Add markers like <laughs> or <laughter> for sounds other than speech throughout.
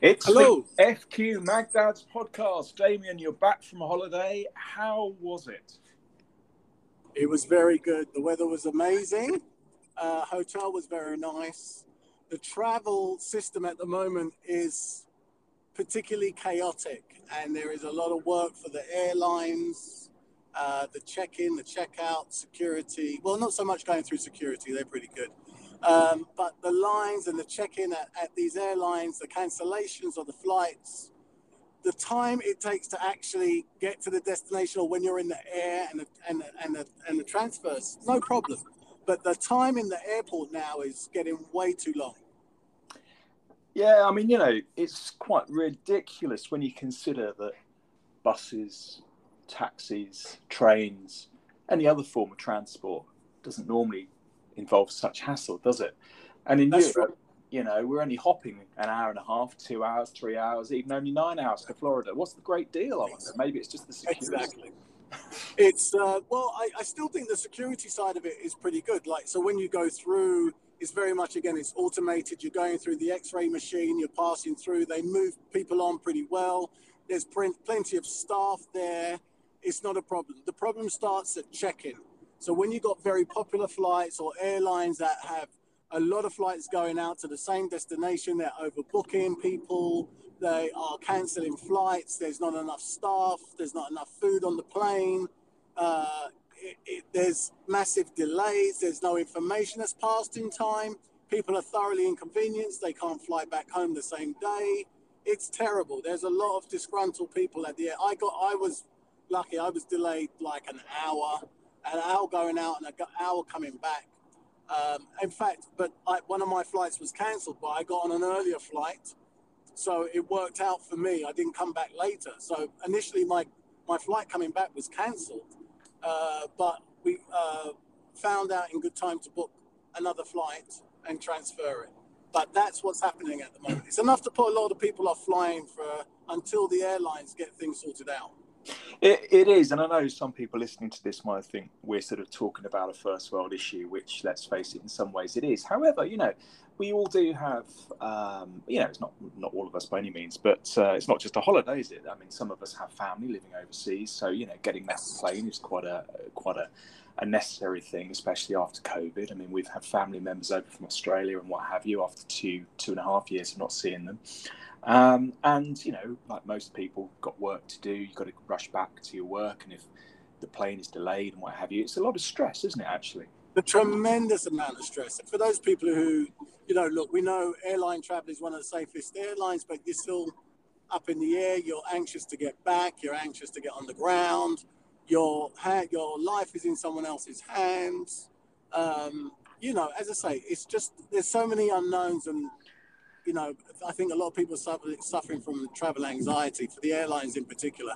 It's Hello. the FQ Magdads podcast. Damien, you're back from holiday. How was it? It was very good. The weather was amazing. Uh, hotel was very nice. The travel system at the moment is particularly chaotic, and there is a lot of work for the airlines, uh, the check-in, the check-out, security. Well, not so much going through security; they're pretty good. Um, but the lines and the check-in at, at these airlines, the cancellations of the flights, the time it takes to actually get to the destination or when you're in the air and the, and the, and the, and the transfers, no problem. But the time in the airport now is getting way too long. Yeah, I mean, you know, it's quite ridiculous when you consider that buses, taxis, trains, any other form of transport doesn't normally involve such hassle, does it? And in That's Europe, you know, we're only hopping an hour and a half, two hours, three hours, even only nine hours to Florida. What's the great deal? I wonder. Maybe it's just the security. Exactly. It's uh, well, I, I still think the security side of it is pretty good. Like, so when you go through, it's very much again, it's automated. You're going through the X-ray machine. You're passing through. They move people on pretty well. There's plen- plenty of staff there. It's not a problem. The problem starts at check-in. So when you've got very popular flights or airlines that have a lot of flights going out to the same destination, they're overbooking people. They are cancelling flights. There's not enough staff. There's not enough food on the plane. Uh, it, it, there's massive delays. There's no information that's passed in time. People are thoroughly inconvenienced. They can't fly back home the same day. It's terrible. There's a lot of disgruntled people at the air. I got. I was lucky. I was delayed like an hour, an hour going out and an hour coming back. Um, in fact, but I, one of my flights was cancelled, but I got on an earlier flight so it worked out for me. I didn't come back later. So initially, my my flight coming back was cancelled, uh, but we uh, found out in good time to book another flight and transfer it. But that's what's happening at the moment. It's enough to put a lot of people off flying for until the airlines get things sorted out. It, it is, and I know some people listening to this might think we're sort of talking about a first world issue, which, let's face it, in some ways it is. However, you know, we all do have, um, you know, it's not not all of us by any means, but uh, it's not just a holiday, is it? I mean, some of us have family living overseas, so you know, getting that plane is quite a quite a, a necessary thing, especially after COVID. I mean, we've had family members over from Australia and what have you after two two and a half years of not seeing them. Um, and you know, like most people, got work to do. You've got to rush back to your work, and if the plane is delayed and what have you, it's a lot of stress, isn't it? Actually, a tremendous amount of stress for those people who, you know, look, we know airline travel is one of the safest airlines, but you're still up in the air. You're anxious to get back. You're anxious to get on the ground. Your your life is in someone else's hands. Um, you know, as I say, it's just there's so many unknowns and you know, I think a lot of people are suffering from travel anxiety for the airlines in particular.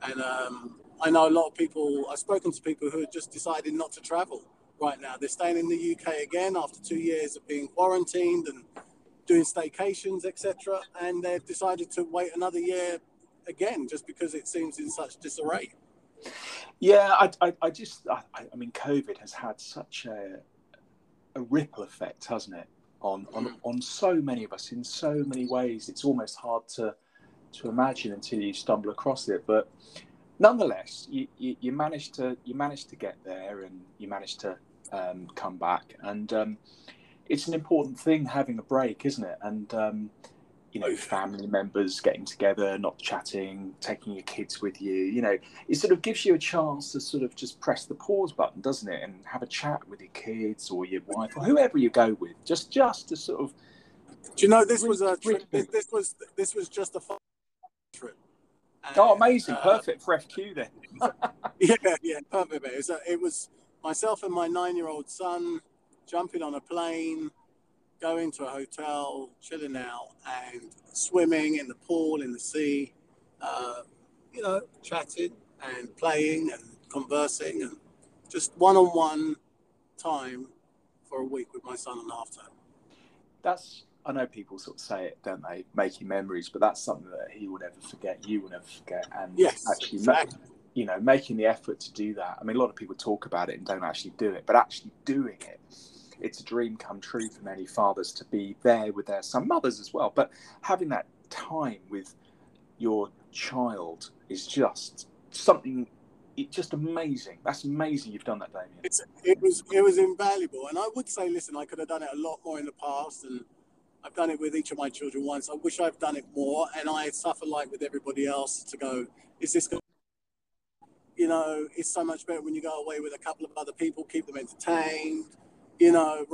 And um, I know a lot of people, I've spoken to people who have just decided not to travel right now. They're staying in the UK again after two years of being quarantined and doing staycations, etc. And they've decided to wait another year again just because it seems in such disarray. Yeah, I, I, I just, I, I mean, COVID has had such a, a ripple effect, hasn't it? On, on on so many of us in so many ways. It's almost hard to to imagine until you stumble across it. But nonetheless, you, you, you managed to you managed to get there and you managed to um, come back. And um, it's an important thing having a break, isn't it? And um, you know, family members getting together, not chatting, taking your kids with you. You know, it sort of gives you a chance to sort of just press the pause button, doesn't it, and have a chat with your kids or your wife or whoever you go with, just just to sort of. Do you know this was a trip? This, this was this was just a fun trip. And, oh, amazing! Uh, perfect for FQ then. <laughs> yeah, yeah, perfect. It was, it was myself and my nine-year-old son jumping on a plane going to a hotel, chilling out, and swimming in the pool, in the sea, uh, you know, chatting and playing and conversing and just one on one time for a week with my son on half. That's, I know people sort of say it, don't they? Making memories, but that's something that he will never forget, you will never forget. And yes, actually, exactly. you know, making the effort to do that. I mean, a lot of people talk about it and don't actually do it, but actually doing it it's a dream come true for many fathers to be there with their son, mothers as well. But having that time with your child is just something it's just amazing. That's amazing you've done that, Damien. It's, it was it was invaluable, and I would say, listen, I could have done it a lot more in the past, and I've done it with each of my children once. I wish I've done it more, and I suffer like with everybody else to go. Is this going? You know, it's so much better when you go away with a couple of other people, keep them entertained. You know,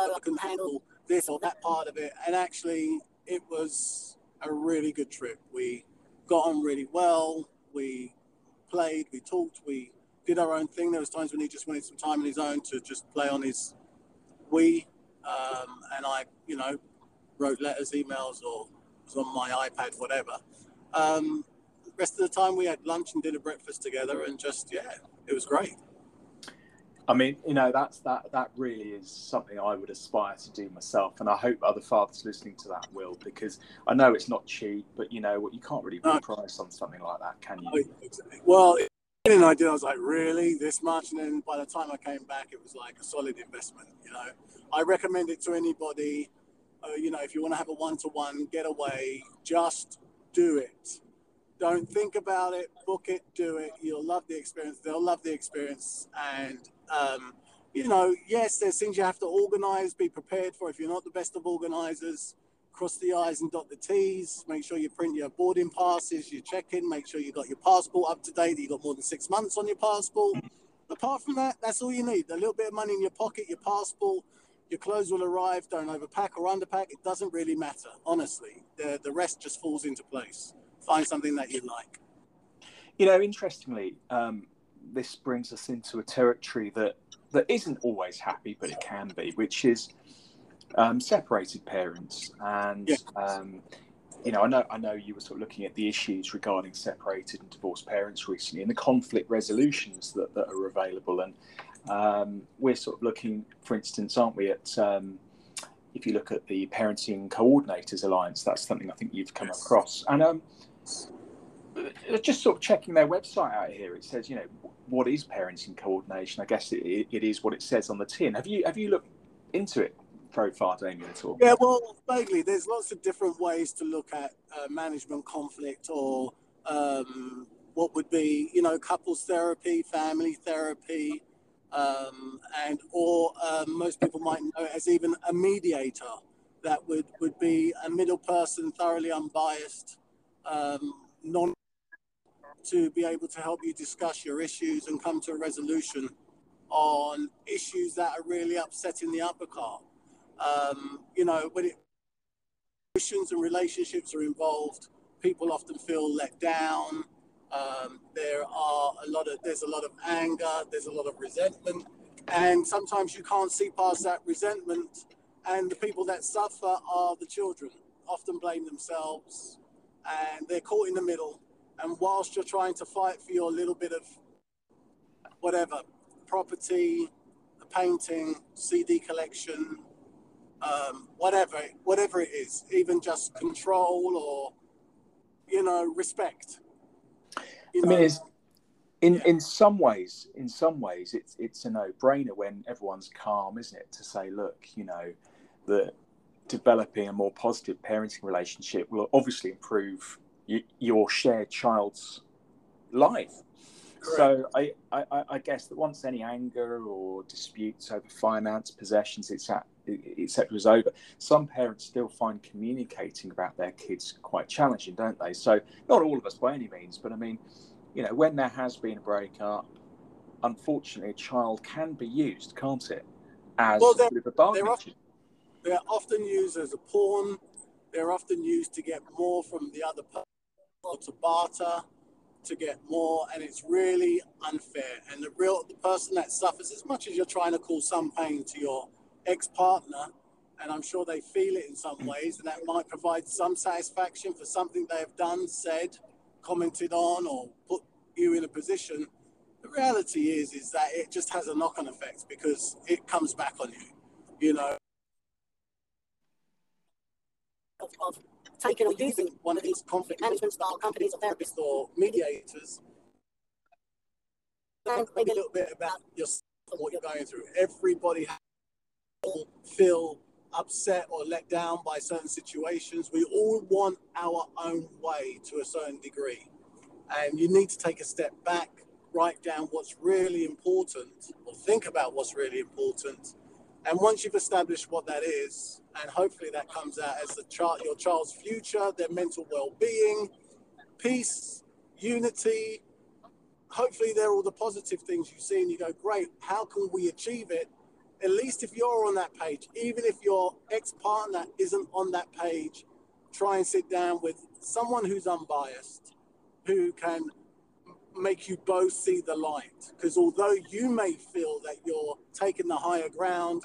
I can handle this or that part of it, and actually, it was a really good trip. We got on really well we played, we talked, we did our own thing. There was times when he just wanted some time on his own to just play on his Wii, um, and I, you know, wrote letters, emails, or was on my iPad, whatever. Um, rest of the time, we had lunch and a breakfast together, and just yeah, it was great. I mean, you know, that's that that really is something I would aspire to do myself, and I hope other fathers listening to that will, because I know it's not cheap, but you know what, you can't really put a price on something like that, can you? Well, and I did. I was like, really, this much? And then by the time I came back, it was like a solid investment. You know, I recommend it to anybody. Uh, you know, if you want to have a one-to-one getaway, just do it. Don't think about it. Book it. Do it. You'll love the experience. They'll love the experience, and um, you know, yes, there's things you have to organize, be prepared for. If you're not the best of organizers, cross the I's and dot the T's. Make sure you print your boarding passes, your check in, make sure you got your passport up to date, you got more than six months on your passport. Apart from that, that's all you need. A little bit of money in your pocket, your passport, your clothes will arrive. Don't overpack or underpack. It doesn't really matter, honestly. The, the rest just falls into place. Find something that you like. You know, interestingly, um, this brings us into a territory that that isn't always happy, but it can be, which is um, separated parents. And yeah. um, you know, I know I know you were sort of looking at the issues regarding separated and divorced parents recently, and the conflict resolutions that, that are available. And um, we're sort of looking, for instance, aren't we, at um, if you look at the Parenting Coordinators Alliance, that's something I think you've come yes. across. And um, just sort of checking their website out here, it says, you know, what is parenting coordination? I guess it, it is what it says on the tin. Have you have you looked into it very far, Damien, at all? Yeah, well, vaguely. There's lots of different ways to look at uh, management conflict, or um, what would be, you know, couples therapy, family therapy, um, and or um, most people might know as even a mediator. That would would be a middle person, thoroughly unbiased, um, non to be able to help you discuss your issues and come to a resolution on issues that are really upsetting the upper car. Um, you know, when it, emotions and relationships are involved, people often feel let down. Um, there are a lot of there's a lot of anger, there's a lot of resentment, and sometimes you can't see past that resentment. And the people that suffer are the children. Often blame themselves, and they're caught in the middle and whilst you're trying to fight for your little bit of whatever property, a painting, CD collection, um, whatever, whatever it is, even just control or you know respect. You I know, mean, it's, in yeah. in some ways, in some ways, it's it's a no brainer when everyone's calm, isn't it? To say, look, you know, that developing a more positive parenting relationship will obviously improve your shared child's life. Correct. So I, I, I, guess that once any anger or disputes over finance, possessions, etc., is over, some parents still find communicating about their kids quite challenging, don't they? So not all of us by any means, but I mean, you know, when there has been a breakup, unfortunately, a child can be used, can't it, as well, of a bargaining they're, often, they're often used as a pawn. They're often used to get more from the other person or to barter to get more and it's really unfair. And the real the person that suffers as much as you're trying to cause some pain to your ex-partner and i'm sure they feel it in some mm. ways and that might provide some satisfaction for something they have done said commented on or put you in a position the reality is is that it just has a knock-on effect because it comes back on you you know taking or using one of these conflict management style companies or therapists or mediators. And maybe a little bit about yourself and what you're going through. Everybody feel upset or let down by certain situations. We all want our own way to a certain degree. And you need to take a step back, write down what's really important, or think about what's really important. And once you've established what that is, and hopefully that comes out as the child, your child's future, their mental well-being, peace, unity. Hopefully, they're all the positive things you see, and you go, "Great! How can we achieve it?" At least if you're on that page, even if your ex-partner isn't on that page, try and sit down with someone who's unbiased, who can make you both see the light. Because although you may feel that you're taking the higher ground,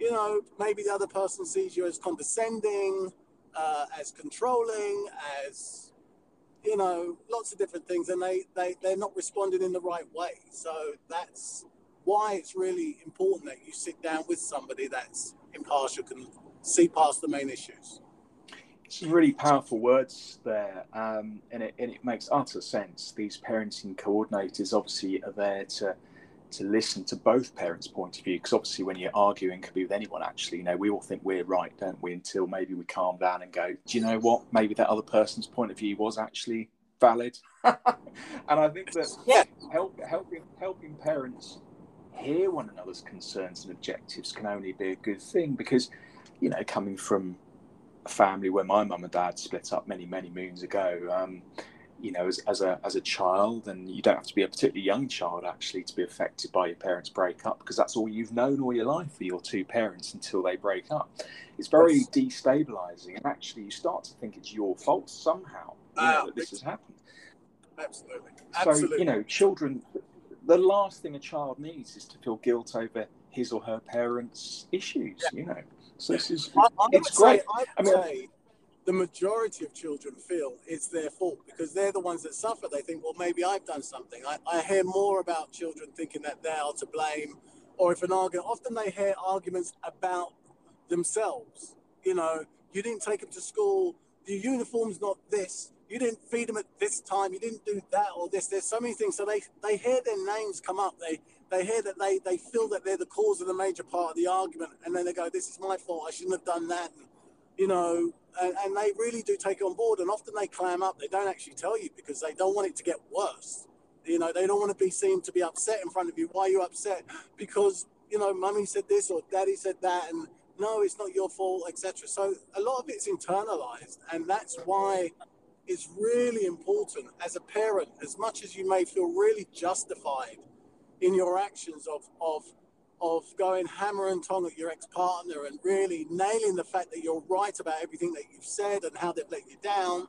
you know, maybe the other person sees you as condescending, uh, as controlling, as you know, lots of different things, and they they they're not responding in the right way. So that's why it's really important that you sit down with somebody that's impartial, can see past the main issues. Some really powerful words there, um, and, it, and it makes utter sense. These parenting coordinators obviously are there to to listen to both parents' point of view because obviously when you're arguing could be with anyone actually you know we all think we're right don't we until maybe we calm down and go do you know what maybe that other person's point of view was actually valid <laughs> and i think that yeah. help, helping helping parents hear one another's concerns and objectives can only be a good thing because you know coming from a family where my mum and dad split up many many moons ago um, you know, as, as a as a child, and you don't have to be a particularly young child actually to be affected by your parents' breakup because that's all you've known all your life for your two parents until they break up. It's very yes. destabilizing, and actually, you start to think it's your fault somehow you know, uh, that this has happened. Absolutely. Absolutely. So you know, children. The last thing a child needs is to feel guilt over his or her parents' issues. Yeah. You know, so this is I, I it's great. Say, I, I mean, say the majority of children feel it's their fault because they're the ones that suffer. They think, well, maybe I've done something. I, I hear more about children thinking that they are to blame, or if an argument, often they hear arguments about themselves. You know, you didn't take them to school, the uniform's not this, you didn't feed them at this time, you didn't do that or this. There's so many things. So they, they hear their names come up. They, they hear that they, they feel that they're the cause of the major part of the argument. And then they go, this is my fault. I shouldn't have done that. And, you know, and, and, they really do take it on board. And often they clam up. They don't actually tell you because they don't want it to get worse. You know, they don't want to be seen to be upset in front of you. Why are you upset? Because you know, mummy said this or daddy said that, and no, it's not your fault, etc. So a lot of it's internalized, and that's why it's really important as a parent, as much as you may feel really justified in your actions of of of going hammer and tong at your ex-partner and really nailing the fact that you're right about everything that you've said and how they've let you down,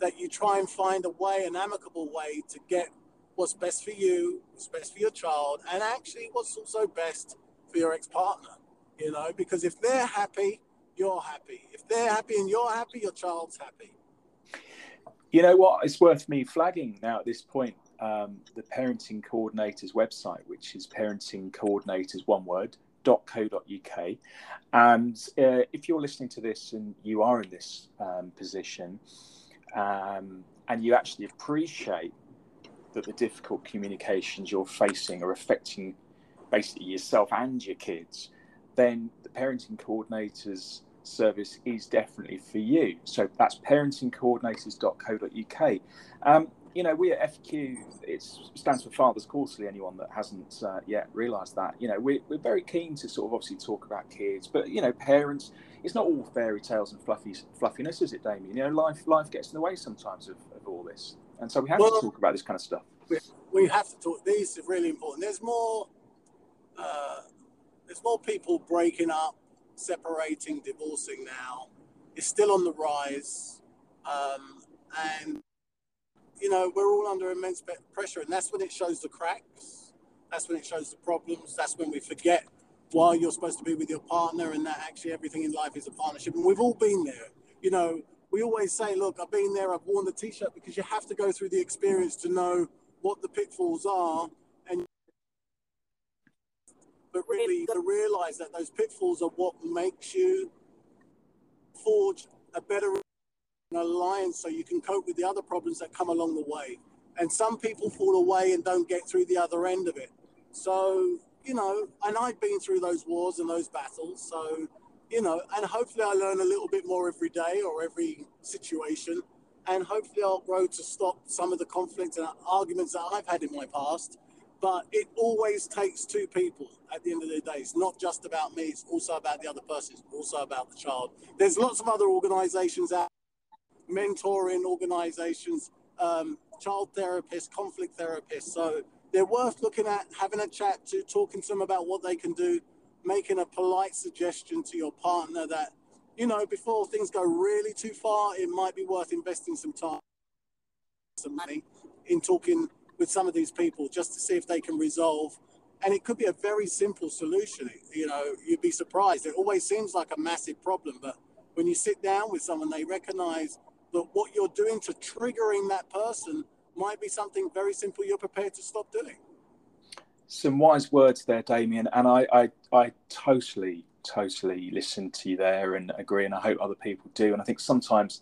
that you try and find a way, an amicable way to get what's best for you, what's best for your child, and actually what's also best for your ex-partner. You know, because if they're happy, you're happy. If they're happy and you're happy, your child's happy. You know what? It's worth me flagging now at this point um, the parenting coordinators website, which is parenting coordinators one word .co.uk. And uh, if you're listening to this and you are in this um, position um, and you actually appreciate that the difficult communications you're facing are affecting basically yourself and your kids, then the parenting coordinators service is definitely for you. So that's parentingcoordinators.co.uk. Um, you know, we at FQ, it stands for Fathers Quarterly. Anyone that hasn't uh, yet realised that, you know, we're, we're very keen to sort of obviously talk about kids, but you know, parents. It's not all fairy tales and fluffy fluffiness, is it, Damien? You know, life life gets in the way sometimes of, of all this, and so we have well, to talk about this kind of stuff. We, we have to talk. These are really important. There's more. Uh, there's more people breaking up, separating, divorcing now. It's still on the rise, um, and you know, we're all under immense pressure, and that's when it shows the cracks. That's when it shows the problems. That's when we forget why you're supposed to be with your partner, and that actually everything in life is a partnership. And we've all been there. You know, we always say, "Look, I've been there. I've worn the T-shirt," because you have to go through the experience to know what the pitfalls are, and but really to realize that those pitfalls are what makes you forge a better an alliance so you can cope with the other problems that come along the way. And some people fall away and don't get through the other end of it. So, you know, and I've been through those wars and those battles. So you know, and hopefully I learn a little bit more every day or every situation. And hopefully I'll grow to stop some of the conflicts and arguments that I've had in my past. But it always takes two people at the end of the day. It's not just about me, it's also about the other person, it's also about the child. There's lots of other organizations out, mentoring organizations, um, child therapists, conflict therapists. So they're worth looking at, having a chat to, talking to them about what they can do, making a polite suggestion to your partner that, you know, before things go really too far, it might be worth investing some time, some money in talking with some of these people just to see if they can resolve. And it could be a very simple solution. You know, you'd be surprised. It always seems like a massive problem, but when you sit down with someone, they recognize that what you're doing to triggering that person might be something very simple you're prepared to stop doing. Some wise words there, Damien, and I, I, I totally, totally listen to you there and agree, and I hope other people do. And I think sometimes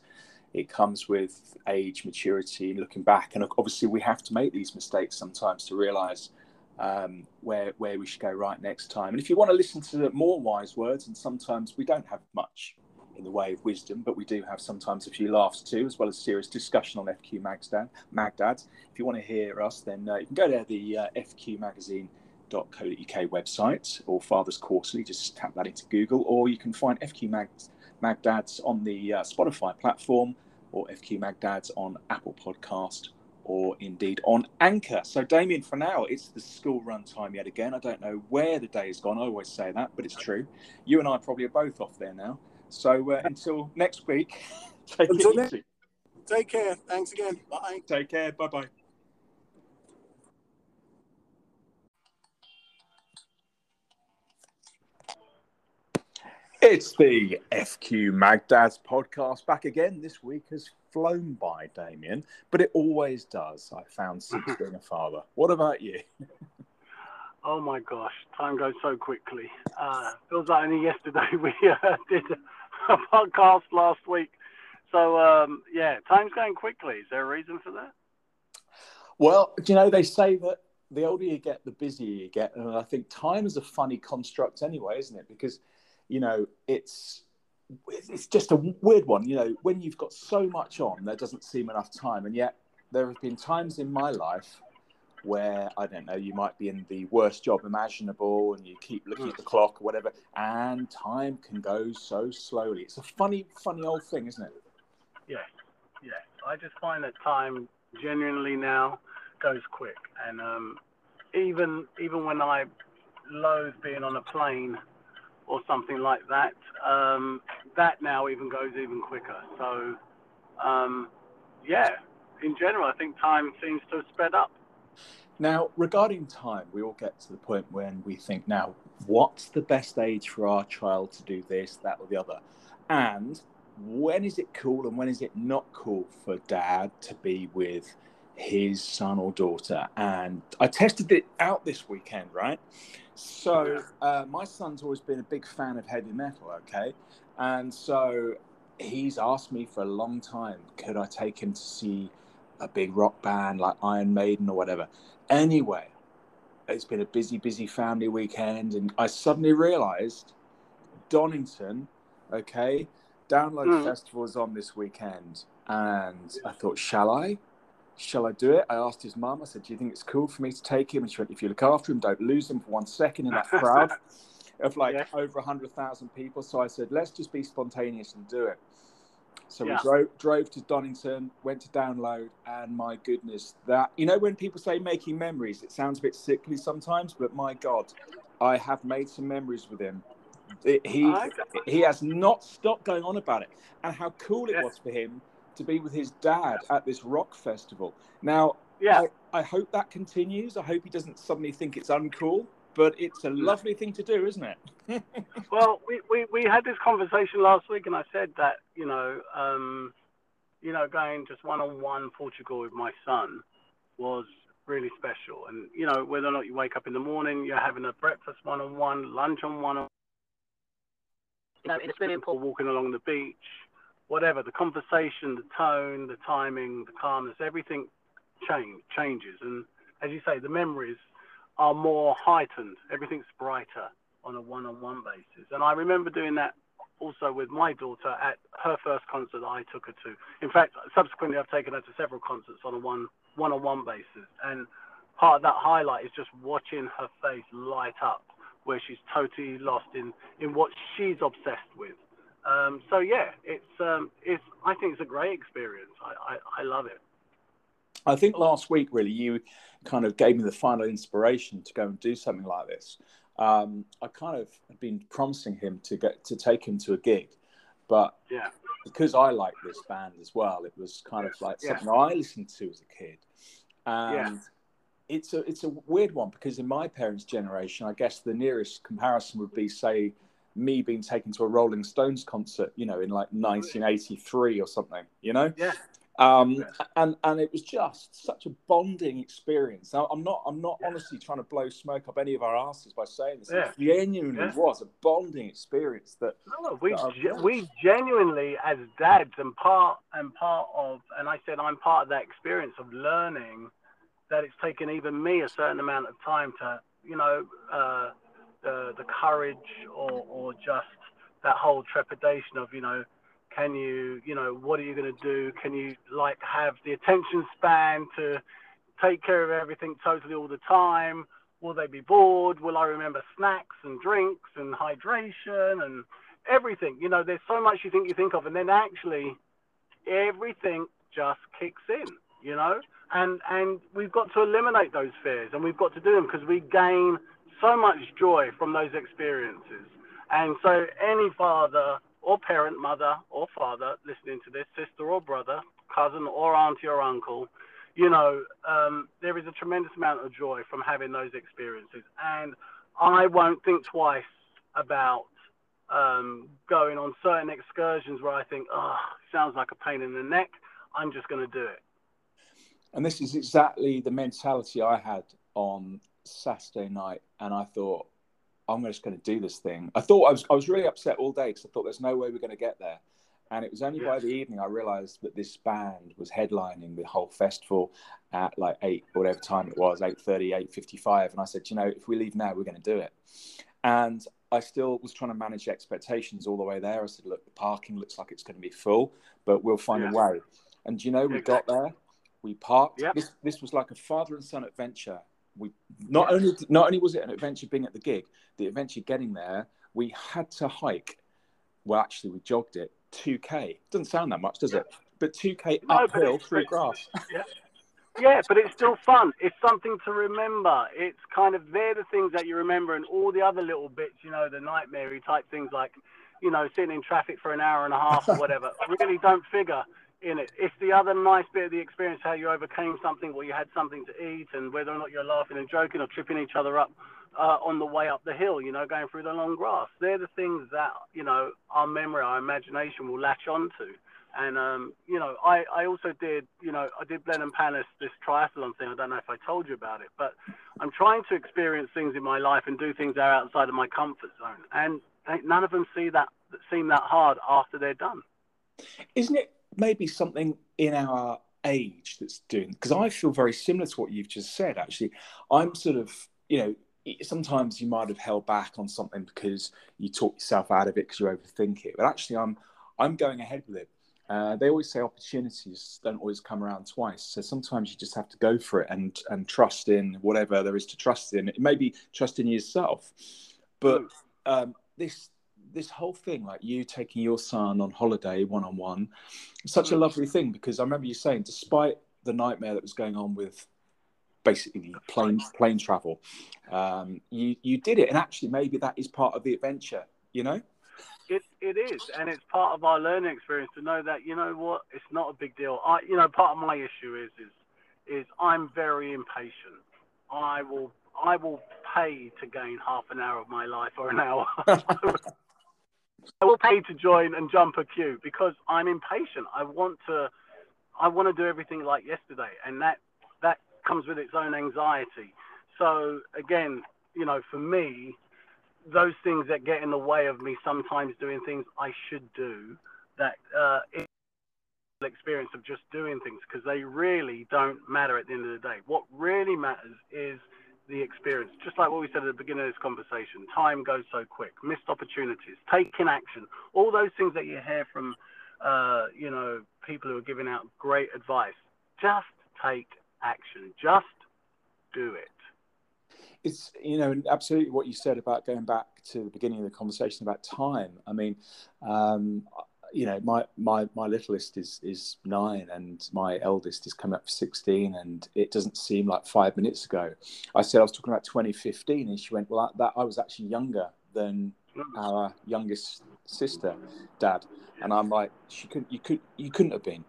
it comes with age, maturity, and looking back. And obviously, we have to make these mistakes sometimes to realise um, where where we should go right next time. And if you want to listen to more wise words, and sometimes we don't have much in the way of wisdom, but we do have sometimes a few laughs too, as well as serious discussion on FQ Magdad. Magdads. If you want to hear us, then uh, you can go to the uh, FQ Magazine.co.uk website or Father's Quarterly. Just tap that into Google, or you can find FQ Mag- Magdads on the uh, Spotify platform or FQ Magdads on Apple Podcast or indeed on Anchor. So, Damien, for now, it's the school run time yet again. I don't know where the day has gone. I always say that, but it's true. You and I probably are both off there now. So uh, until next week, <laughs> take until it easy. Take care. Thanks again. Bye. Take care. Bye bye. It's the FQ Magdads podcast back again. This week has flown by, Damien, but it always does. I found since <laughs> being a father. What about you? <laughs> Oh my gosh, time goes so quickly. Uh, feels like only yesterday <laughs> we uh, did a podcast last week. So um, yeah, time's going quickly. Is there a reason for that? Well, you know they say that the older you get, the busier you get, and I think time is a funny construct anyway, isn't it? Because you know it's it's just a weird one. You know, when you've got so much on, there doesn't seem enough time, and yet there have been times in my life where I don't know, you might be in the worst job imaginable and you keep looking at the clock or whatever, and time can go so slowly. It's a funny, funny old thing, isn't it? Yeah, yeah. I just find that time genuinely now goes quick, and um, even even when I loathe being on a plane or something like that, um, that now even goes even quicker. So, um, yeah, in general, I think time seems to have sped up. Now, regarding time, we all get to the point when we think, now, what's the best age for our child to do this, that, or the other? And when is it cool and when is it not cool for dad to be with his son or daughter? And I tested it out this weekend, right? So, uh, my son's always been a big fan of heavy metal, okay? And so he's asked me for a long time, could I take him to see a big rock band like Iron Maiden or whatever? Anyway, it's been a busy, busy family weekend, and I suddenly realised Donington, okay, Download mm. Festival is on this weekend, and I thought, shall I? Shall I do it? I asked his mum. I said, "Do you think it's cool for me to take him?" And she went, "If you look after him, don't lose him for one second in that crowd <laughs> of like yeah. over hundred thousand people." So I said, "Let's just be spontaneous and do it." So yeah. we drove, drove to Donington, went to download, and my goodness, that you know when people say making memories, it sounds a bit sickly sometimes, but my God, I have made some memories with him. It, he he has not stopped going on about it, and how cool it yeah. was for him to be with his dad at this rock festival. Now, yeah, I, I hope that continues. I hope he doesn't suddenly think it's uncool but it's a lovely thing to do, isn't it? <laughs> well, we, we, we had this conversation last week, and I said that you know, um, you know, going just one on one Portugal with my son was really special. And you know, whether or not you wake up in the morning, you're having a breakfast one on one, lunch on one on, you know, a swimming pool, walking along the beach, whatever. The conversation, the tone, the timing, the calmness, everything change changes. And as you say, the memories are more heightened. Everything's brighter on a one-on-one basis. And I remember doing that also with my daughter at her first concert that I took her to. In fact, subsequently, I've taken her to several concerts on a one one-on-one basis, and part of that highlight is just watching her face light up, where she's totally lost in in what she's obsessed with. Um, so yeah, it's um, it's I think it's a great experience. I, I, I love it. I think last week, really, you kind of gave me the final inspiration to go and do something like this. Um, I kind of had been promising him to get to take him to a gig, but yeah. because I like this band as well, it was kind of like Yeah. something I listened to as a kid, and Yeah. it's a it's a weird one because in my parents' generation, I guess the nearest comparison would be say me being taken to a Rolling Stones concert, you know, in like 1983 or something, you know. Yeah. Um, and and it was just such a bonding experience. Now, I'm not I'm not Yeah. honestly trying to blow smoke up any of our asses by saying this. Yeah. It genuinely Yeah. was a bonding experience that No, we that ge- we genuinely as dads and part and part of and I said I'm part of that experience of learning that it's taken even me a certain amount of time to you know uh, the the courage or or just that whole trepidation of you know can you you know what are you going to do? Can you like have the attention span to take care of everything totally all the time? Will they be bored? Will i remember snacks and drinks and hydration and everything? You know there's so much you think you think of and then actually everything just kicks in you know? And and we've got to eliminate those fears and we've got to do them because we gain so much joy from those experiences. And so any father or parent mother or father listening to this sister or brother cousin or auntie or uncle you know um, there is a tremendous amount of joy from having those experiences. And i won't think twice about um, going on certain excursions where i think oh sounds like a pain in the neck. I'm just going to do it. And this is exactly the mentality I had on Saturday night, and I thought I'm just going to do this thing. I thought I was I was really upset all day because I thought there's no way we're going to get there, and it was only by the evening I realised that this band was headlining the whole festival at like eight whatever time it was, 8.30, 8.55, and I said, you know, if we leave now, we're going to do it, and I still was trying to manage expectations all the way there. I said, look, the parking looks like it's going to be full, but we'll find Yeah. a way. And you know, we got there, we parked. Yep. This this was like a father and son adventure. We not only not only was it an adventure being at the gig, the adventure getting there, we had to hike. Well, actually, we jogged it 2k. Doesn't sound that much, does it? But 2k No, uphill it's- through but- grass. Yeah, but it's still fun. It's something to remember. It's kind of they're the things that you remember, and all the other little bits, you know, the nightmare type things like, you know, sitting in traffic for an hour and a half or whatever, <laughs> really don't figure in it. It's the other nice bit of the experience how you overcame something, or you had something to eat, and whether or not you're laughing and joking or tripping each other up uh, on the way up the hill, you know, going through the long grass. They're the things that you know our memory, our imagination will latch onto. And um, you know, I, I also did, you know, I did Blenheim Palace this triathlon thing. I don't know if I told you about it, but I'm trying to experience things in my life and do things that are outside of my comfort zone. And none of them see that seem that hard after they're done. Isn't it maybe something in our age that's doing? Because I feel very similar to what you've just said. Actually, I'm sort of, you know, sometimes you might have held back on something because you talk yourself out of it because you overthink it. But actually, I'm I'm going ahead with it. Uh, they always say opportunities don't always come around twice. So sometimes you just have to go for it and and trust in whatever there is to trust in. It may be trust in yourself, but um, this this whole thing, like you taking your son on holiday one on one, such a Mm. lovely thing because I remember you saying, despite the nightmare that was going on with basically plane plane travel, um, you you did it, and actually maybe that is part of the adventure. You know. It it is, and it's part of our learning experience to know that you know what, it's not a big deal. I you know part of my issue is is is I'm very impatient. I will I will pay to gain half an hour of my life or an hour. <laughs> I will pay to join and jump a queue because I'm impatient. I want to I want to do everything like yesterday, and that that comes with its own anxiety. So again, you know, for me, those things that get in the way of me sometimes doing things I should do that uh, experience of just doing things because they really don't matter at the end of the day. What really matters is the experience. Just like what we said at the beginning of this conversation, time goes so quick. Missed opportunities, taking action, all those things that you hear from, uh, you know, people who are giving out great advice. Just take action. Just do it. It's you know absolutely what you said about going back to the beginning of the conversation about time. I mean, um, you know, my my my littlest is is nine, and my eldest is coming up for sixteen, and it doesn't seem like five minutes ago. I said I was talking about 2015, and she went, "Well, that, that I was actually younger than our youngest sister, Dad," and I'm like, "She couldn't, you could, you couldn't have been.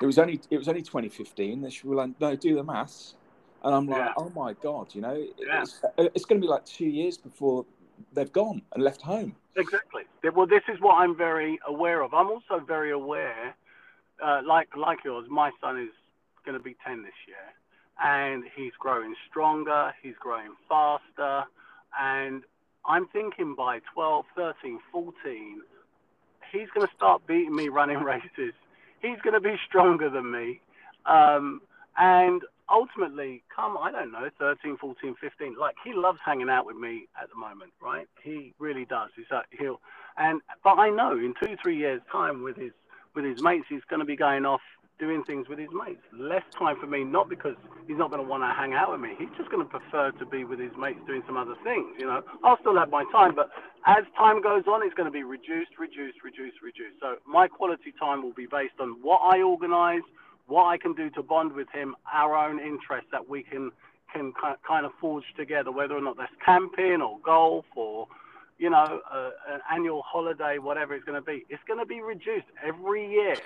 It was only it was only 2015." And she was like, "No, do the maths." And I'm like, yeah. oh my god, you know, yeah. it's, it's going to be like two years before they've gone and left home. Exactly. Well, this is what I'm very aware of. I'm also very aware, uh, like like yours. My son is going to be 10 this year, and he's growing stronger. He's growing faster, and I'm thinking by 12, 13, 14, he's going to start beating me running <laughs> races. He's going to be stronger than me, um, and ultimately, come, I don't know, 13, 14, 15, like he loves hanging out with me at the moment, right? He really does. He's like, he'll, and, but I know in two, three years' time with his, with his mates, he's going to be going off doing things with his mates. Less time for me, not because he's not going to want to hang out with me. He's just going to prefer to be with his mates doing some other things. You know, I'll still have my time, but as time goes on, it's going to be reduced, reduced, reduced, reduced. So my quality time will be based on what I organise, what I can do to bond with him, our own interests that we can can kind of forge together, whether or not that's camping or golf or you know uh, an annual holiday, whatever it's going to be. It's going to be reduced every year.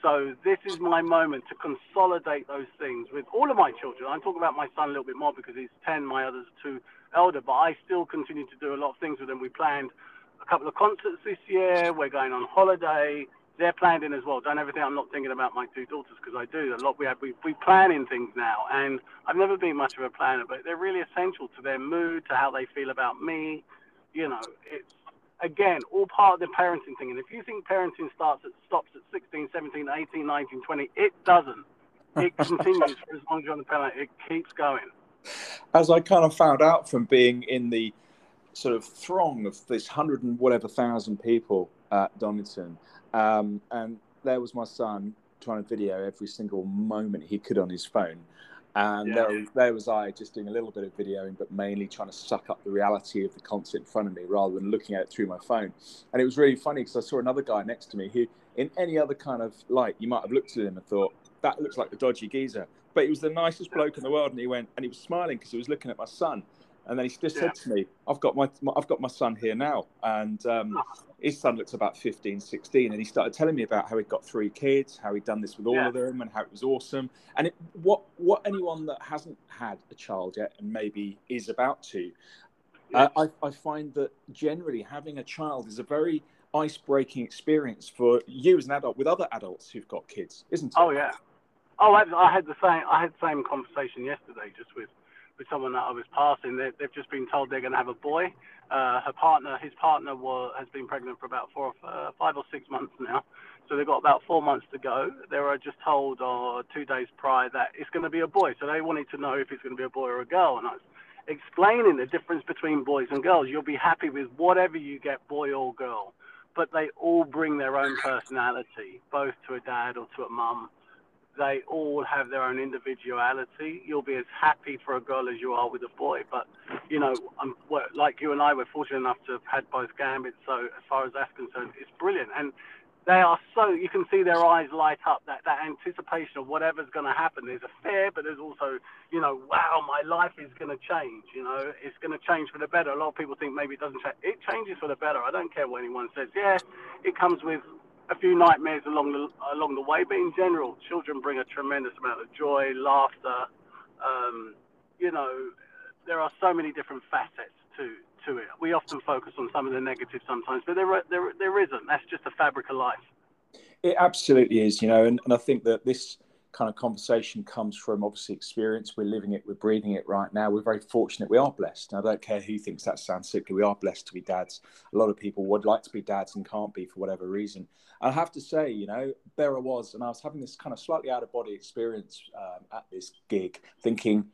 So this is my moment to consolidate those things with all of my children. I'm talking about my son a little bit more because he's 10, my others are two elder, but I still continue to do a lot of things with them. We planned a couple of concerts this year. We're going on holiday they're planned in as well. Don't ever think I'm not thinking about my two daughters because I do. A lot we have we, we plan in things now, and I've never been much of a planner, but they're really essential to their mood, to how they feel about me. You know, it's again all part of the parenting thing. And if you think parenting starts at stops at 16, 17, 18, 19, 20, it doesn't. It <laughs> continues for as long as you're on the planet. It keeps going. As I kind of found out from being in the sort of throng of this hundred and whatever thousand people at Donington um, and there was my son trying to video every single moment he could on his phone. And yeah. there, there was I just doing a little bit of videoing, but mainly trying to suck up the reality of the concert in front of me rather than looking at it through my phone. And it was really funny because I saw another guy next to me who, in any other kind of light, you might have looked at him and thought, that looks like the dodgy geezer. But he was the nicest bloke in the world. And he went, and he was smiling because he was looking at my son. And then he just yeah. said to me, I've got my, my, I've got my son here now. And um, his son looks about 15, 16. And he started telling me about how he'd got three kids, how he'd done this with all yeah. of them and how it was awesome. And it, what, what anyone that hasn't had a child yet and maybe is about to, uh, I, I find that generally having a child is a very ice breaking experience for you as an adult with other adults who've got kids, isn't it? Oh, yeah. Oh, I, I had the same. I had the same conversation yesterday, just with with someone that I was passing. They, have just been told they're going to have a boy. Uh, her partner, his partner, was, has been pregnant for about four, uh, five or six months now. So they've got about four months to go. They were just told uh, two days prior that it's going to be a boy. So they wanted to know if it's going to be a boy or a girl. And I was explaining the difference between boys and girls. You'll be happy with whatever you get, boy or girl. But they all bring their own personality, both to a dad or to a mum they all have their own individuality. You'll be as happy for a girl as you are with a boy. But, you know, um, I'm, like you and I, we're fortunate enough to have had both gambits. So as far as that's concerned, it's brilliant. And they are so, you can see their eyes light up, that, that anticipation of whatever's going to happen. There's a fear, but there's also, you know, wow, my life is going to change. You know, it's going to change for the better. A lot of people think maybe it doesn't change. It changes for the better. I don't care what anyone says. Yeah, it comes with a few nightmares along the along the way, but in general, children bring a tremendous amount of joy, laughter. Um, you know, there are so many different facets to to it. We often focus on some of the negative sometimes, but there there there isn't. That's just the fabric of life. It absolutely is, you know, and, and I think that this kind of conversation comes from obviously experience. We're living it, we're breathing it right now. We're very fortunate. We are blessed. And I don't care who thinks that sounds sickly. We are blessed to be dads. A lot of people would like to be dads and can't be for whatever reason. I have to say, you know, there I was, and I was having this kind of slightly out of body experience um, at this gig, thinking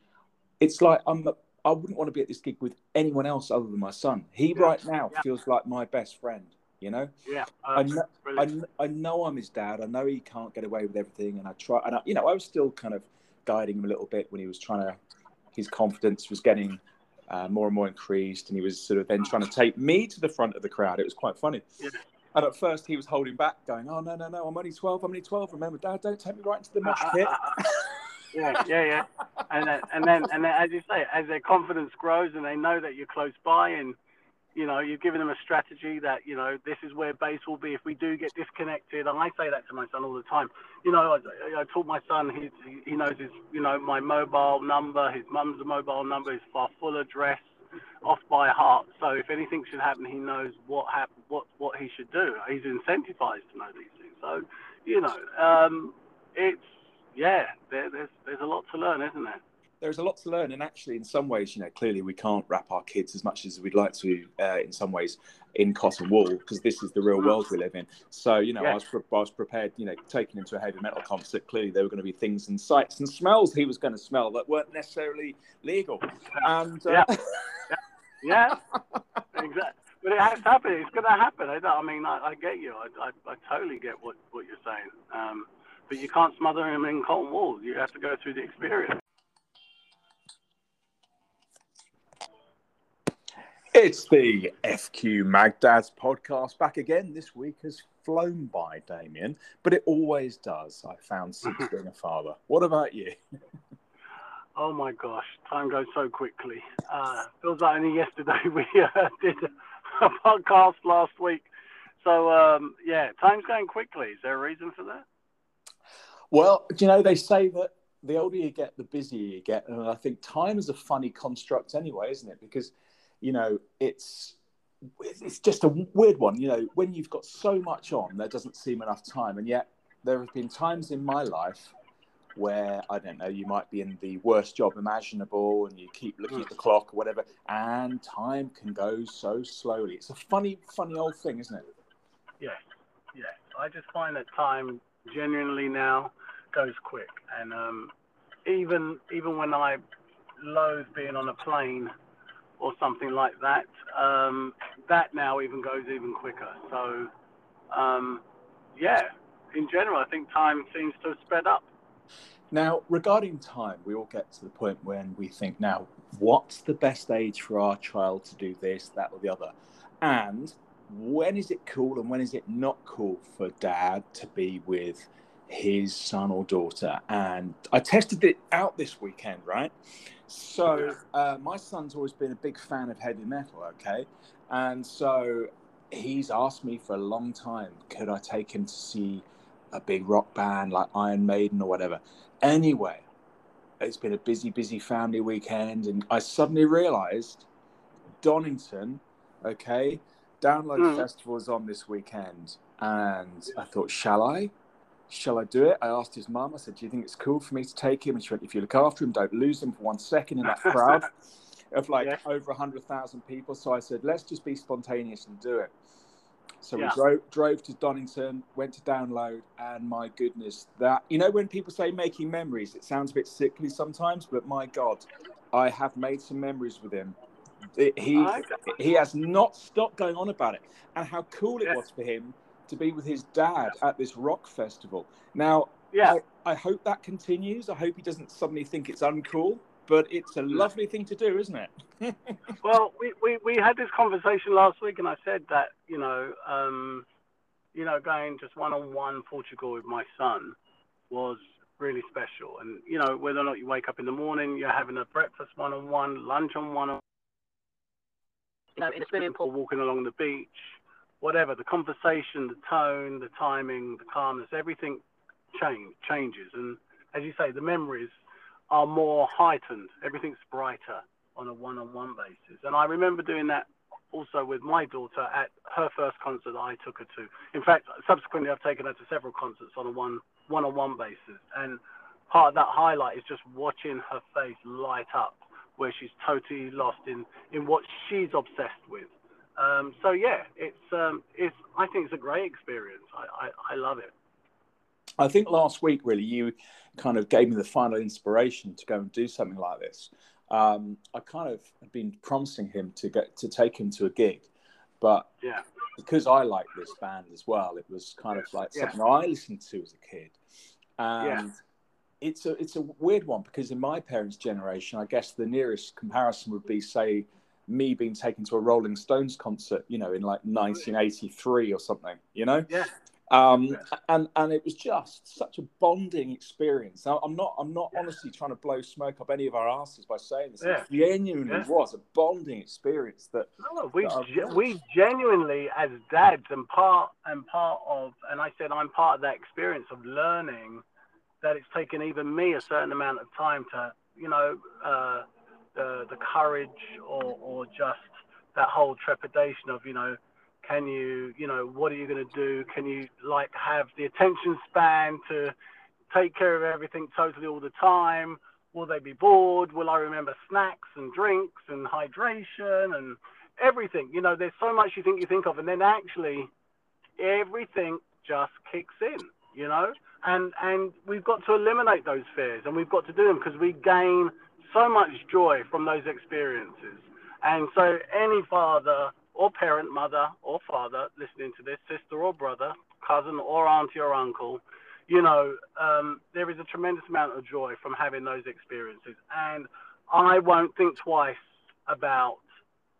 it's like I'm I wouldn't want to be at this gig with anyone else other than my son. He Yeah. right now Yeah. feels like my best friend. You know, Yeah, I um, know, I, I know I'm his dad. I know he can't get away with everything, and I try. And I, you know, I was still kind of guiding him a little bit when he was trying to. His confidence was getting uh, more and more increased, and he was sort of then trying to take me to the front of the crowd. It was quite funny. Yeah. And at first, he was holding back, going, "Oh no, no, no! I'm only twelve. I'm only twelve. Remember, Dad, don't take me right into the mosh <laughs> pit." yeah, yeah, yeah. And then, and then, and then, as you say, as their confidence grows and they know that you're close by, and you know, you've given them a strategy that you know this is where base will be if we do get disconnected. And I say that to my son all the time. You know, I, I taught my son he he knows his you know my mobile number, his mum's mobile number, his far full address off by heart. So if anything should happen, he knows what hap- what what he should do. He's incentivized to know these things. So you know, um, it's yeah, there, there's there's a lot to learn, isn't there? There's a lot to learn, and actually, in some ways, you know, clearly we can't wrap our kids as much as we'd like to. Uh, in some ways, in cotton wool, because this is the real world we live in. So, you know, Yeah. I was pre- I was prepared. You know, taking him to a heavy metal concert, clearly there were going to be things and sights and smells he was going to smell that weren't necessarily legal. And uh, Yeah, <laughs> exactly. But it has to happen. It's going to happen. I, I mean, I, I get you. I, I, I totally get what, what you're saying. Um, but you can't smother him in cotton wool. You have to go through the experience. It's the FQ Magdads podcast back again. This week has flown by, Damien, but it always does. I found since <laughs> being a father. What about you? <laughs> Oh my gosh, time goes so quickly. Uh, feels like only yesterday <laughs> we uh, did a podcast last week. So um, yeah, time's going quickly. Is there a reason for that? Well, do you know they say that the older you get, the busier you get, and I think time is a funny construct anyway, isn't it? Because you know it's it's just a weird one. You know, when you've got so much on, there doesn't seem enough time, and yet there have been times in my life where I don't know, you might be in the worst job imaginable, and you keep looking at the clock or whatever, and time can go so slowly. It's a funny, funny old thing, isn't it? Yeah, yeah. I just find that time genuinely now goes quick, and um, even even when I loathe being on a plane or something like that, um, that now even goes even quicker. So, um, yeah, in general, I think time seems to have sped up. Now, regarding time, we all get to the point when we think, now, what's the best age for our child to do this, that, or the other? And when is it cool and when is it not cool for dad to be with his son or daughter? And I tested it out this weekend, right? So, uh, my son's always been a big fan of heavy metal, okay? And so he's asked me for a long time, could I take him to see a big rock band like Iron Maiden or whatever? Anyway, it's been a busy, busy family weekend, and I suddenly realised Donington, okay, Download Mm. Festival is on this weekend, and I thought, shall I? Shall I do it? I asked his mum. I said, "Do you think it's cool for me to take him?" And she went, "If you look after him, don't lose him for one second in that <laughs> crowd of like Yeah. over hundred thousand people." So I said, "Let's just be spontaneous and do it." So Yeah. we drove drove to Donington, went to download, and my goodness, that you know when people say making memories, it sounds a bit sickly sometimes, but my God, I have made some memories with him. It- he he has not stopped going on about it, and how cool it Yeah. was for him to be with his dad at this rock festival. Now, Yeah, I, I hope that continues. I hope he doesn't suddenly think it's uncool, but it's a lovely thing to do, isn't it? <laughs> Well, we, we, we had this conversation last week, and I said that you know, um, you know, going just one on one Portugal with my son was really special. And you know, whether or not you wake up in the morning, you're having a breakfast one on one, lunch on one, you know, in a swimming pool, walking along the beach, whatever. The conversation, the tone, the timing, the calmness, everything change changes. And as you say, the memories are more heightened. Everything's brighter on a one-on-one basis. And I remember doing that also with my daughter at her first concert I took her to. In fact, subsequently I've taken her to several concerts on a one one-on-one basis. And part of that highlight is just watching her face light up where she's totally lost in, in what she's obsessed with. Um, so yeah, it's um, it's I think it's a great experience. I, I, I love it. I think last week, really, you kind of gave me the final inspiration to go and do something like this. um, I kind of had been promising him to get to take him to a gig, but Yeah. because I like this band as well, it was kind of like Yeah. something I listened to as a kid, and Yeah. it's a it's a weird one because in my parents' generation, I guess the nearest comparison would be say me being taken to a Rolling Stones concert, you know, in like 1983 or something, you know. Yeah. Um, Yeah. and and it was just such a bonding experience. Now, I'm not I'm not Yeah. honestly trying to blow smoke up any of our asses by saying this. Yeah. It genuinely was a bonding experience that No, we that ge- we genuinely as dads and part and part of and I said I'm part of that experience of learning that it's taken even me a certain amount of time to you know uh, the the courage or or just that whole trepidation of you know can you you know what are you going to do? Can you like have the attention span to take care of everything totally all the time? Will they be bored? Will i remember snacks and drinks and hydration and everything? You know there's so much you think you think of and then actually everything just kicks in you know? And and we've got to eliminate those fears and we've got to do them because we gain so much joy from those experiences. And so any father or parent mother or father listening to this sister or brother cousin or auntie or uncle you know um, there is a tremendous amount of joy from having those experiences. And i won't think twice about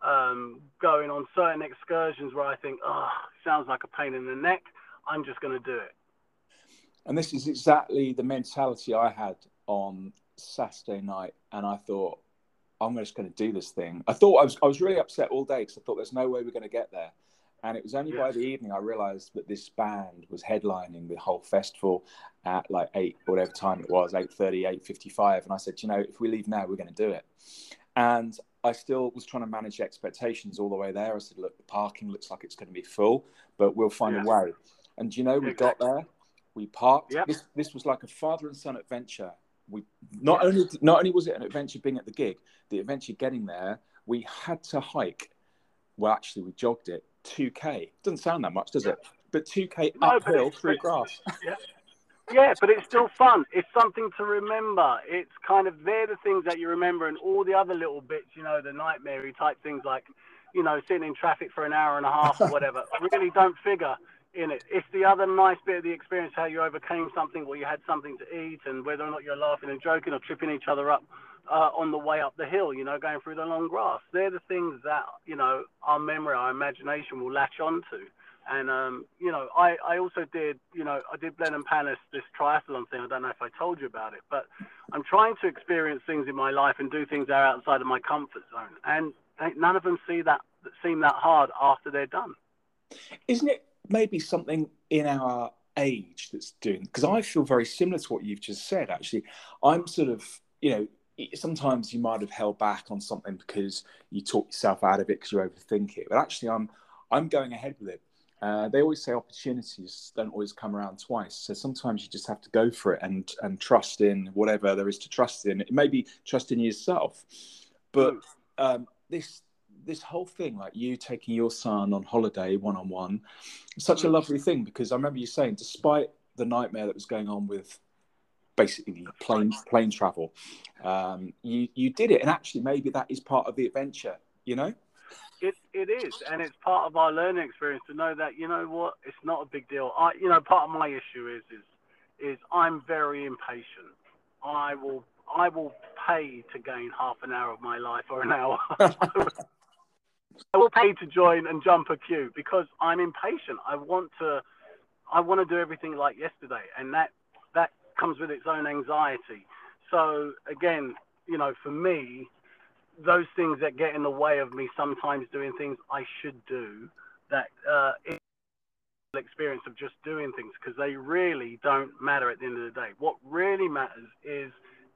um, going on certain excursions where i think oh sounds like a pain in the neck. I'm just going to do it. And this is exactly the mentality I had on Saturday night. And I thought, I'm just going to do this thing. I thought I was, I was really upset all day because I thought there's no way we're going to get there. And it was only by the evening I realized that this band was headlining the whole festival at like eight, whatever time it was, 8.30, 8.55. And I said, you know, if we leave now, we're going to do it. And I still was trying to manage expectations all the way there. I said, look, the parking looks like it's going to be full, but we'll find Yeah. a way. And you know, we got there, we parked. Yep. This this was like a father and son adventure. We not Yeah. only not only was it an adventure being at the gig, the adventure getting there, we had to hike. Well, actually, we jogged it 2k. Doesn't sound that much, does it? But 2k No, uphill it's- through but- grass. Yeah, but it's still fun. It's something to remember. It's kind of they're the things that you remember, and all the other little bits, you know, the nightmare type things like, you know, sitting in traffic for an hour and a half or whatever, <laughs> really don't figure in it. It's the other nice bit of the experience, how you overcame something, or you had something to eat, and whether or not you're laughing and joking or tripping each other up uh, on the way up the hill, you know, going through the long grass. They're the things that you know our memory, our imagination will latch onto. And um, you know, I, I also did, you know, I did Blenheim Palace this triathlon thing. I don't know if I told you about it, but I'm trying to experience things in my life and do things that are outside of my comfort zone. And none of them see that seem that hard after they're done. Isn't it maybe something in our age that's doing? Because I feel very similar to what you've just said. Actually, I'm sort of, you know, sometimes you might have held back on something because you talk yourself out of it because you overthink it. But actually, I'm I'm going ahead with it. Uh, they always say opportunities don't always come around twice. So sometimes you just have to go for it and and trust in whatever there is to trust in. It may be trust in yourself, but um, this this whole thing, like you taking your son on holiday one on one, such a Mm. lovely thing because I remember you saying, despite the nightmare that was going on with basically plane plane travel, um, you you did it, and actually maybe that is part of the adventure. You know. It it is, and it's part of our learning experience to know that you know what, it's not a big deal. I you know part of my issue is is is I'm very impatient. I will I will pay to gain half an hour of my life or an hour. <laughs> <laughs> I will pay to join and jump a queue because I'm impatient. I want to I want to do everything like yesterday, and that that comes with its own anxiety. So again, you know, for me, those things that get in the way of me sometimes doing things I should do that uh, experience of just doing things because they really don't matter at the end of the day. What really matters is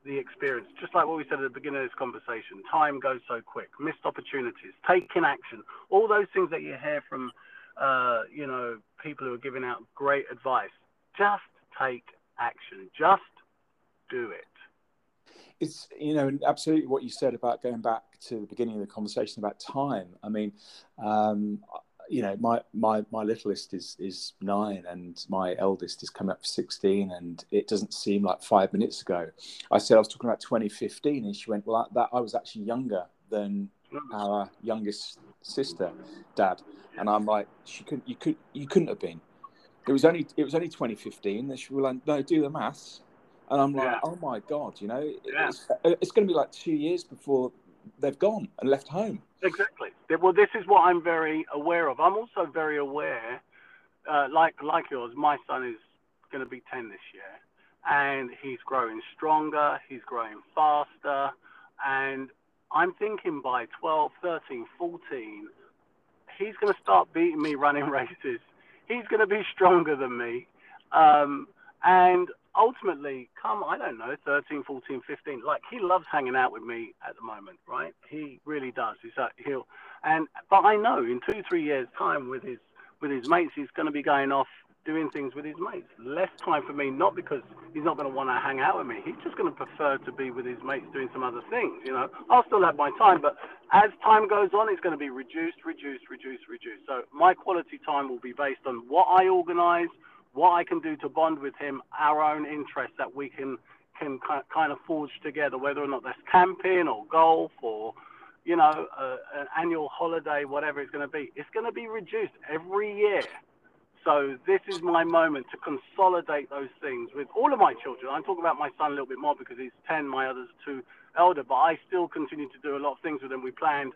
the experience. Just like what we said at the beginning of this conversation, time goes so quick, missed opportunities, taking action, all those things that you hear from, uh, you know, people who are giving out great advice. Just take action. Just do it. it's you know absolutely what you said about going back to the beginning of the conversation about time i mean um, you know, my my my littlest is is nine, and my eldest is coming up for sixteen, and it doesn't seem like five minutes ago. I said I was talking about 2015, and she went, "Well, that, that I was actually younger than our youngest sister, Dad," and I'm like, "She couldn't, you could, you couldn't have been." It was only it was only 2015. And she was like, "No, do the maths," and I'm like, Yeah. "Oh my god," you know, Yeah. it's, it's going to be like two years before they've gone and left home. Exactly. Well, this is what I'm very aware of. I'm also very aware, uh, like like yours. My son is going to be 10 this year, and he's growing stronger. He's growing faster, and I'm thinking by 12, 13, 14, he's going to start beating me running <laughs> races. He's going to be stronger than me, um, and ultimately, come, I don't know, 13, 14, 15, like he loves hanging out with me at the moment, right? He really does. He's like, he'll, and, but I know in two, three years' time with his, with his mates, he's going to be going off doing things with his mates. Less time for me, not because he's not going to want to hang out with me. He's just going to prefer to be with his mates doing some other things, you know. I'll still have my time, but as time goes on, it's going to be reduced, reduced, reduced, reduced. So my quality time will be based on what I organize, what I can do to bond with him, our own interests that we can can kind of forge together, whether or not that's camping or golf or you know an annual holiday, whatever it's going to be. It's going to be reduced every year. So this is my moment to consolidate those things with all of my children. I'm talking about my son a little bit more because he's 10, my others are two elder, but I still continue to do a lot of things with them. We planned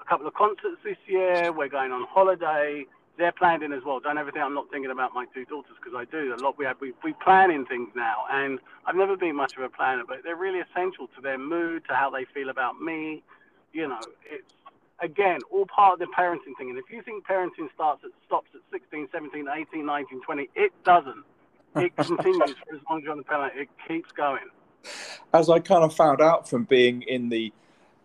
a couple of concerts this year. We're going on holiday they're planned in as well. Don't ever think I'm not thinking about my two daughters because I do a lot. We have we we plan in things now, and I've never been much of a planner, but they're really essential to their mood, to how they feel about me. You know, it's again all part of the parenting thing. And if you think parenting starts at stops at 16, 17, 18, 19, 20, it doesn't. It <laughs> continues for as long as you're on the planet. It keeps going. as I kind of found out from being in the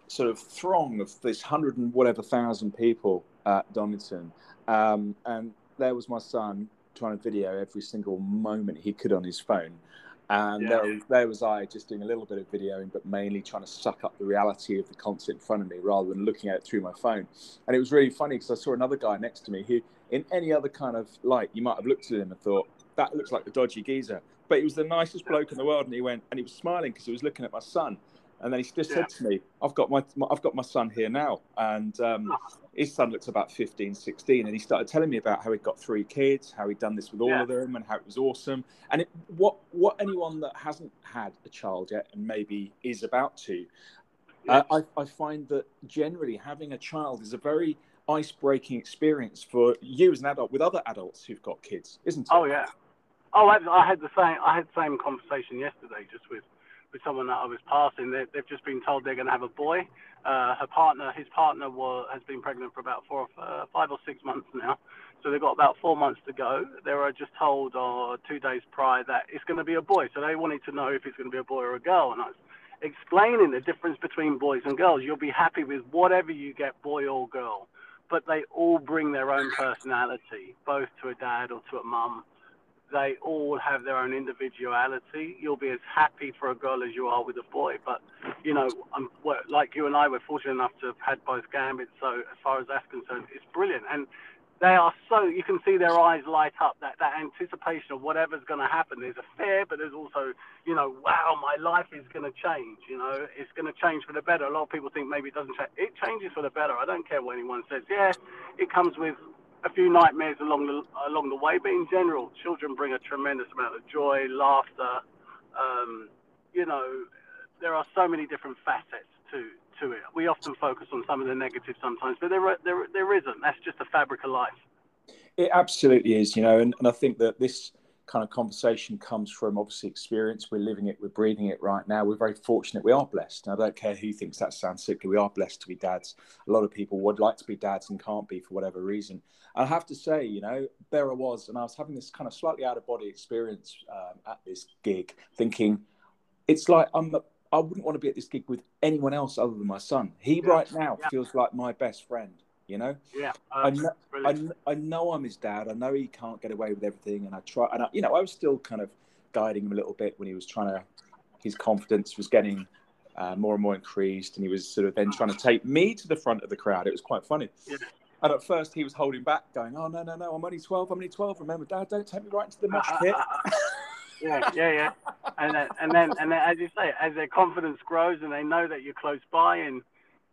sort of throng of this hundred and whatever thousand people at Donington, um, and there was my son trying to video every single moment he could on his phone. And Yeah. there, there was I just doing a little bit of videoing, but mainly trying to suck up the reality of the concert in front of me rather than looking at it through my phone. And it was really funny because I saw another guy next to me who, in any other kind of light, you might have looked at him and thought, that looks like the dodgy geezer. But he was the nicest bloke in the world. And he went, and he was smiling because he was looking at my son. And then he just Yeah. said to me, I've got my, my I've got my son here now. And um, his son looks about 15, 16. And he started telling me about how he'd got three kids, how he'd done this with all Yeah. of them, and how it was awesome. And it, what what anyone that hasn't had a child yet and maybe is about to, uh, I, I find that generally having a child is a very ice-breaking experience for you as an adult with other adults who've got kids, isn't it? Oh yeah. Oh, I, I had the same. I had the same conversation yesterday, just with with someone that I was passing. They, they've just been told they're going to have a boy. Uh, her partner, his partner, was, has been pregnant for about four, uh, five or six months now. So they've got about four months to go. They were just told uh, two days prior that it's going to be a boy. So they wanted to know if it's going to be a boy or a girl. And I was explaining the difference between boys and girls. You'll be happy with whatever you get, boy or girl. But they all bring their own personality, both to a dad or to a mum they all have their own individuality. You'll be as happy for a girl as you are with a boy. But, you know, I'm, like you and I, we're fortunate enough to have had both gambits. So as far as that's concerned, it's brilliant. And they are so, you can see their eyes light up, that, that anticipation of whatever's going to happen. There's a fear, but there's also, you know, wow, my life is going to change. You know, it's going to change for the better. A lot of people think maybe it doesn't change. It changes for the better. I don't care what anyone says. Yeah, it comes with a few nightmares along the along the way, but in general, children bring a tremendous amount of joy, laughter. Um, you know, there are so many different facets to to it. We often focus on some of the negatives sometimes, but there there there isn't. That's just the fabric of life. It absolutely is, you know, and, and I think that this kind of conversation comes from obviously experience. We're living it, we're breathing it right now. We're very fortunate. We are blessed. And I don't care who thinks that sounds sickly. We are blessed to be dads. A lot of people would like to be dads and can't be for whatever reason. I have to say, you know, there I was, and I was having this kind of slightly out of body experience um, at this gig, thinking it's like I'm. I wouldn't want to be at this gig with anyone else other than my son. He Yeah. right now Yeah. feels like my best friend. You know, Yeah, I um, know, I, I know I'm his dad. I know he can't get away with everything, and I try. And I, you know, I was still kind of guiding him a little bit when he was trying to. His confidence was getting uh, more and more increased, and he was sort of then trying to take me to the front of the crowd. It was quite funny. Yeah. And at first he was holding back, going, "Oh no, no, no, I'm only 12. I'm only 12. Remember, Dad, don't take me right into the mosh pit." yeah, yeah, yeah. And then, and then, and then, as you say, as their confidence grows and they know that you're close by, and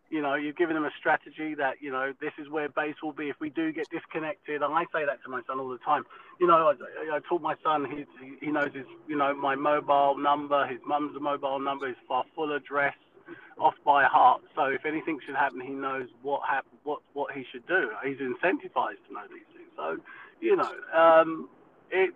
you know, you've given them a strategy that you know this is where base will be if we do get disconnected. And I say that to my son all the time. You know, I, I taught my son he he knows his you know my mobile number, his mum's mobile number, his far full address off by heart. So if anything should happen, he knows what hap- what what he should do. He's incentivized to know these things. So you know, um, it's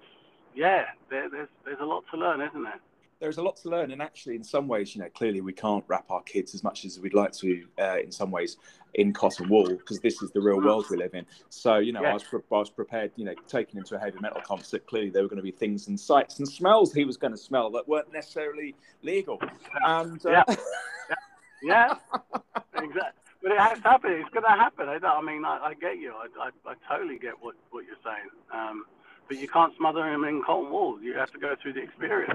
yeah, there, there's there's a lot to learn, isn't there? There's a lot to learn, and actually, in some ways, you know, clearly we can't wrap our kids as much as we'd like to. Uh, in some ways, in cotton wool, because this is the real world we live in. So, you know, Yeah. I was pre- I was prepared. You know, taking him to a heavy metal concert, clearly there were going to be things and sights and smells he was going to smell that weren't necessarily legal. And uh, Yeah. <laughs> Yeah, exactly. But it has to happen. It's going to happen. I, I mean, I, I get you. I, I, I totally get what, what you're saying. Um, but you can't smother him in cotton wool. You have to go through the experience.